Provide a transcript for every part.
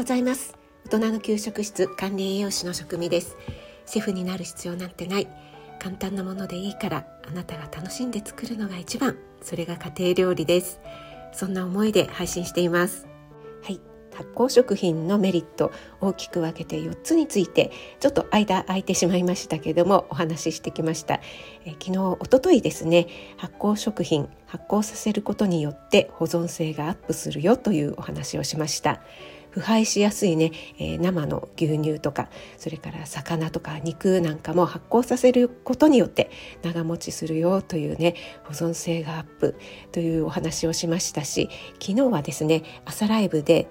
ございます。大人の給食室管理栄養士の職味です。シェフになる必要なんてない。簡単なものでいいからあなたが楽しんで作るのが一番。それが家庭料理です。そんな思いで配信しています。はい。発酵食品のメリット大きく分けて4つについてちょっと間空いてしまいましたけどもお話ししてきました。え昨日おとといですね発酵食品発酵させることによって保存性がアップするよというお話をしました。腐敗しやすいね、えー、生の牛乳とかそれから魚とか肉なんかも発酵させることによって長持ちするよというね保存性がアップというお話をしましたし昨日はですね朝ライブで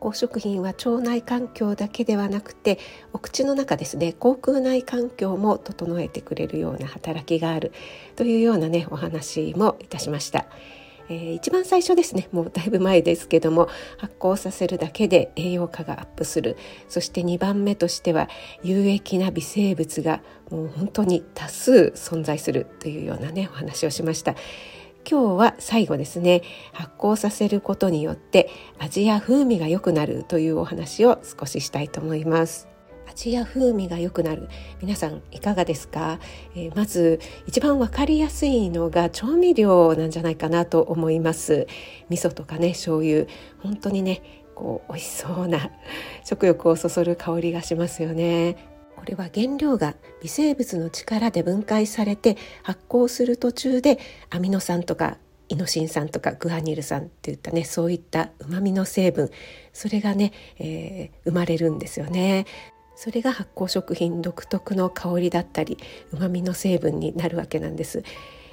酵食品は腸内環境だけではなくてお口の中ですね口腔内環境も整えてくれるような働きがあるというようなねお話もいたしました。えー、一番最初ですね。もうだいぶ前ですけども発酵させるだけで栄養価がアップする。そして2番目としては有益な微生物がもう本当に多数存在する。というようなねお話をしました。今日は最後ですね。発酵させることによって味や風味が良くなるというお話を少ししたいと思います。味や風味が良くなる。皆さんいかがですか、えー、まず一番わかりやすいのが調味料なんじゃないかなと思います。味噌とかね醤油。本当にねこう美味しそうな 食欲をそそる香りがしますよね。これは原料が微生物の力で分解されて発酵する途中でアミノ酸とかイノシン酸とかグアニル酸っていったねそういったうまみの成分。それがね、えー、生まれるんですよね。それが発酵食品独特の香りだったりうまみの成分になるわけなんです。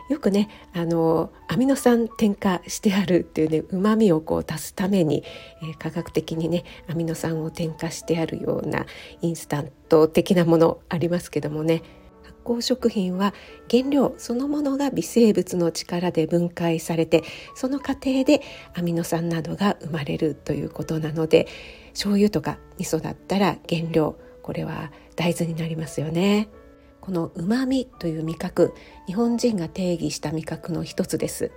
よくねあのアミノ酸添加してあるっていうねうまみをこう足すために、えー、科学的にねアミノ酸を添加してあるようなインスタント的なものありますけどもね発酵食品は原料そのものが微生物の力で分解されてその過程でアミノ酸などが生まれるということなので醤油とか味噌だったら原料これは大豆になりますよね。この旨味という味覚日本人が定義した味覚の一つです。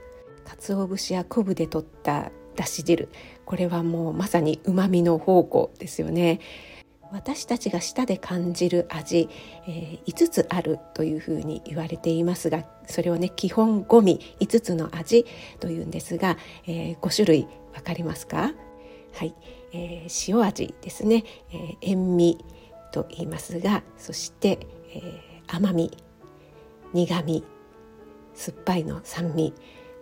鰹節や昆布で取っただし汁。これはもうまさに旨味の宝庫ですよね。私たちが舌で感じる味、えー、5つあるというふうに言われていますがそれをね基本5味5つの味というんですが、えー、5種類分かりますか？はい、えー、塩味ですね、えー、塩味と言いますがそして、えー、甘み苦み酸っぱいの酸味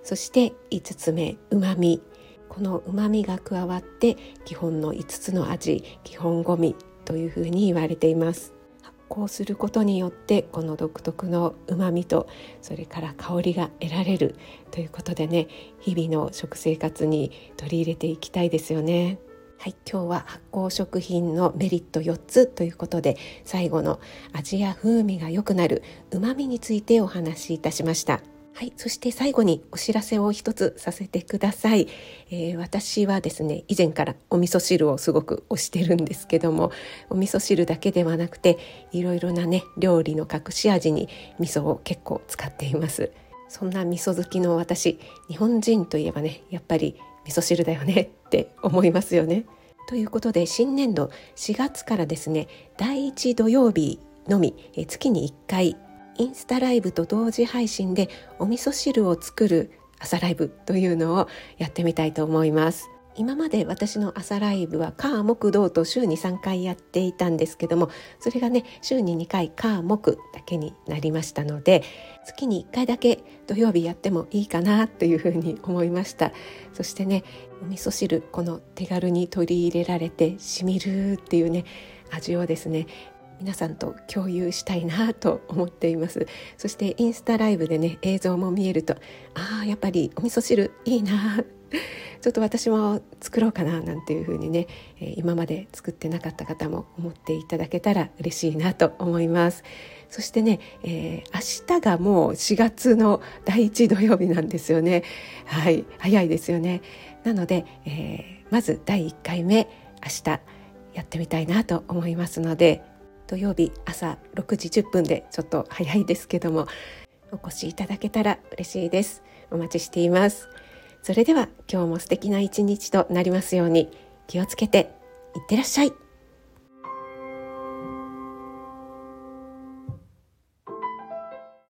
そして5つ目うまみこのうまみが加わって基本の5つの味基本ごみというふうに言われています。発酵することによってこの独特のうまみとそれから香りが得られるということでね日々の食生活に取り入れていきたいですよね。はい、今日は発酵食品のメリット4つということで最後の味や風味が良くなるうまみについてお話しいたしました。はい、そして最後にお知らせを一つさせてください、えー、私はですね以前からお味噌汁をすごく推してるんですけどもお味噌汁だけではなくていろいろなね料理の隠し味に味噌を結構使っていますそんな味噌好きの私日本人といえばねやっぱり味噌汁だよねって思いますよね。ということで新年度4月からですね第1土曜日のみ月に1回インスタライブと同時配信でお味噌汁を作る朝ライブというのをやってみたいと思います。今まで私の朝ライブは火木土と週に3回やっていたんですけどもそれがね週に2回火木だけになりましたので月に1回だけ土曜日やってもいいかなというふうに思いました。そしてねお味噌汁この手軽に取り入れられてしみるっていうね味をですね皆さんと共有したいなと思っています。そしてインスタライブでね映像も見えるとああやっぱりお味噌汁いいな。ちょっと私も作ろうかななんていうふうにね、え今まで作ってなかった方も思っていただけたら嬉しいなと思います。そしてね、えー、明日がもう4月の第1土曜日なんですよね。はい、早いですよね。なので、えー、まず第1回目明日やってみたいなと思いますので土曜日朝6時10分でちょっと早いですけどもお越しいただけたら嬉しいです。お待ちしています。それでは今日も素敵な一日となりますように気をつけていってらっしゃい。